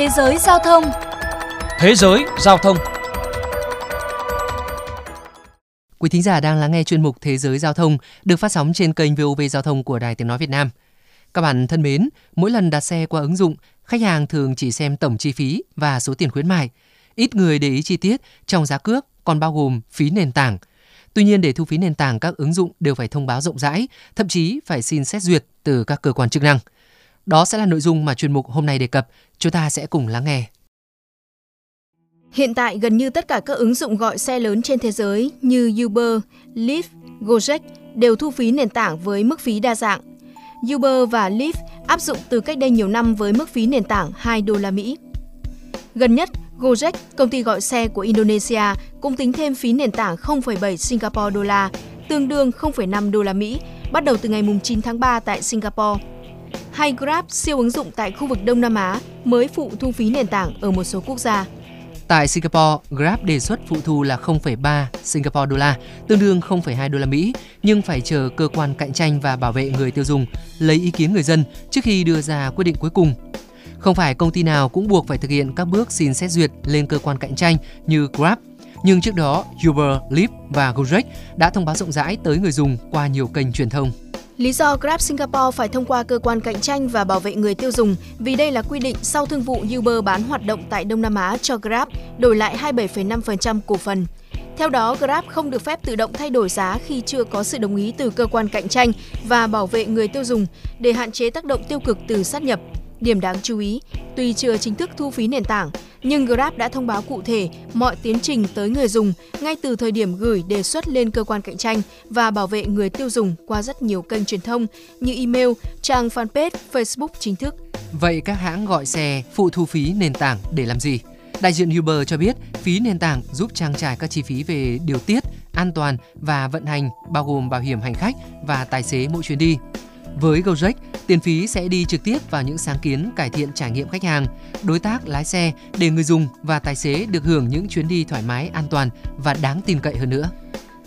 Thế giới giao thông Thế giới giao thông Quý thính giả đang lắng nghe chuyên mục Thế giới giao thông được phát sóng trên kênh VOV Giao thông của Đài Tiếng Nói Việt Nam. Các bạn thân mến, mỗi lần đặt xe qua ứng dụng, khách hàng thường chỉ xem tổng chi phí và số tiền khuyến mại. Ít người để ý chi tiết trong giá cước còn bao gồm phí nền tảng. Tuy nhiên để thu phí nền tảng các ứng dụng đều phải thông báo rộng rãi, thậm chí phải xin xét duyệt từ các cơ quan chức năng. Đó sẽ là nội dung mà chuyên mục hôm nay đề cập. Chúng ta sẽ cùng lắng nghe. Hiện tại gần như tất cả các ứng dụng gọi xe lớn trên thế giới như Uber, Lyft, Gojek đều thu phí nền tảng với mức phí đa dạng. Uber và Lyft áp dụng từ cách đây nhiều năm với mức phí nền tảng 2 đô la Mỹ. Gần nhất, Gojek, công ty gọi xe của Indonesia, cũng tính thêm phí nền tảng 0,7 Singapore đô la, tương đương 0,5 đô la Mỹ, bắt đầu từ ngày 9 tháng 3 tại Singapore. Hay Grab, siêu ứng dụng tại khu vực Đông Nam Á, mới phụ thu phí nền tảng ở một số quốc gia. Tại Singapore, Grab đề xuất phụ thu là 0,3 Singapore đô la, tương đương 0,2 đô la Mỹ, nhưng phải chờ cơ quan cạnh tranh và bảo vệ người tiêu dùng lấy ý kiến người dân trước khi đưa ra quyết định cuối cùng. Không phải công ty nào cũng buộc phải thực hiện các bước xin xét duyệt lên cơ quan cạnh tranh như Grab, nhưng trước đó Uber, Lyft và Gojek đã thông báo rộng rãi tới người dùng qua nhiều kênh truyền thông. Lý do Grab Singapore phải thông qua cơ quan cạnh tranh và bảo vệ người tiêu dùng vì đây là quy định sau thương vụ Uber bán hoạt động tại Đông Nam Á cho Grab đổi lại 27,5% cổ phần. Theo đó, Grab không được phép tự động thay đổi giá khi chưa có sự đồng ý từ cơ quan cạnh tranh và bảo vệ người tiêu dùng để hạn chế tác động tiêu cực từ sát nhập. Điểm đáng chú ý, tuy chưa chính thức thu phí nền tảng, nhưng Grab đã thông báo cụ thể mọi tiến trình tới người dùng ngay từ thời điểm gửi đề xuất lên cơ quan cạnh tranh và bảo vệ người tiêu dùng qua rất nhiều kênh truyền thông như email, trang fanpage, Facebook chính thức. Vậy các hãng gọi xe phụ thu phí nền tảng để làm gì? Đại diện Uber cho biết phí nền tảng giúp trang trải các chi phí về điều tiết, an toàn và vận hành bao gồm bảo hiểm hành khách và tài xế mỗi chuyến đi. Với Gojek, tiền phí sẽ đi trực tiếp vào những sáng kiến cải thiện trải nghiệm khách hàng, đối tác lái xe để người dùng và tài xế được hưởng những chuyến đi thoải mái, an toàn và đáng tin cậy hơn nữa.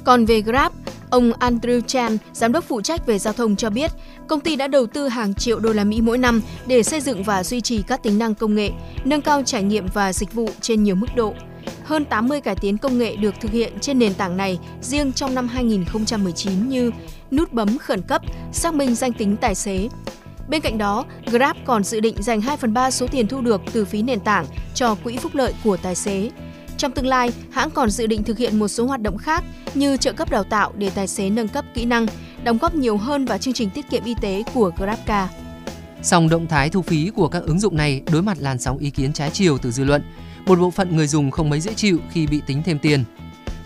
Còn về Grab, ông Andrew Chan, giám đốc phụ trách về giao thông cho biết, công ty đã đầu tư hàng triệu đô la Mỹ mỗi năm để xây dựng và duy trì các tính năng công nghệ, nâng cao trải nghiệm và dịch vụ trên nhiều mức độ. Hơn 80 cải tiến công nghệ được thực hiện trên nền tảng này riêng trong năm 2019 như nút bấm khẩn cấp, xác minh danh tính tài xế. Bên cạnh đó, Grab còn dự định dành 2 phần 3 số tiền thu được từ phí nền tảng cho quỹ phúc lợi của tài xế. Trong tương lai, hãng còn dự định thực hiện một số hoạt động khác như trợ cấp đào tạo để tài xế nâng cấp kỹ năng, đóng góp nhiều hơn vào chương trình tiết kiệm y tế của GrabCar. Song động thái thu phí của các ứng dụng này đối mặt làn sóng ý kiến trái chiều từ dư luận. Một bộ phận người dùng không mấy dễ chịu khi bị tính thêm tiền.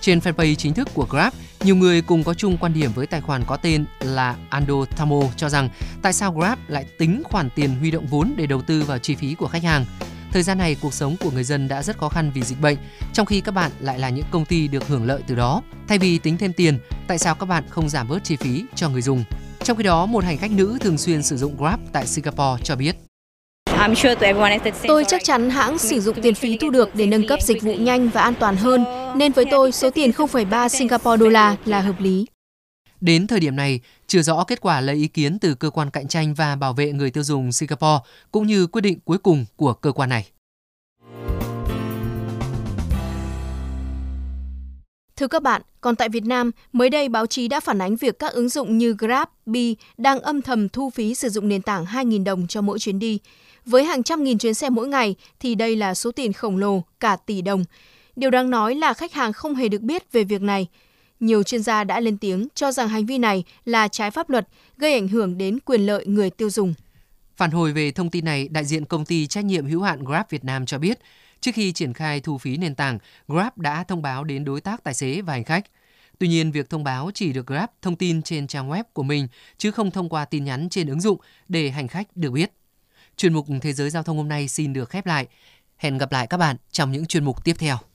Trên fanpage chính thức của Grab, nhiều người cùng có chung quan điểm với tài khoản có tên là Ando Tamo cho rằng tại sao Grab lại tính khoản tiền huy động vốn để đầu tư vào chi phí của khách hàng. Thời gian này cuộc sống của người dân đã rất khó khăn vì dịch bệnh, trong khi các bạn lại là những công ty được hưởng lợi từ đó. Thay vì tính thêm tiền, tại sao các bạn không giảm bớt chi phí cho người dùng? Trong khi đó, một hành khách nữ thường xuyên sử dụng Grab tại Singapore cho biết. Tôi chắc chắn hãng sử dụng tiền phí thu được để nâng cấp dịch vụ nhanh và an toàn hơn, nên với tôi số tiền 0,3 Singapore đô la là hợp lý. Đến thời điểm này, chưa rõ kết quả lấy ý kiến từ cơ quan cạnh tranh và bảo vệ người tiêu dùng Singapore cũng như quyết định cuối cùng của cơ quan này. Thưa các bạn, còn tại Việt Nam, mới đây báo chí đã phản ánh việc các ứng dụng như Grab, Bi đang âm thầm thu phí sử dụng nền tảng 2.000 đồng cho mỗi chuyến đi. Với hàng trăm nghìn chuyến xe mỗi ngày thì đây là số tiền khổng lồ, cả tỷ đồng. Điều đáng nói là khách hàng không hề được biết về việc này. Nhiều chuyên gia đã lên tiếng cho rằng hành vi này là trái pháp luật, gây ảnh hưởng đến quyền lợi người tiêu dùng. Phản hồi về thông tin này, đại diện công ty trách nhiệm hữu hạn Grab Việt Nam cho biết, trước khi triển khai thu phí nền tảng, Grab đã thông báo đến đối tác tài xế và hành khách. Tuy nhiên, việc thông báo chỉ được Grab thông tin trên trang web của mình, chứ không thông qua tin nhắn trên ứng dụng để hành khách được biết. Chuyên mục Thế giới Giao thông hôm nay xin được khép lại. Hẹn gặp lại các bạn trong những chuyên mục tiếp theo.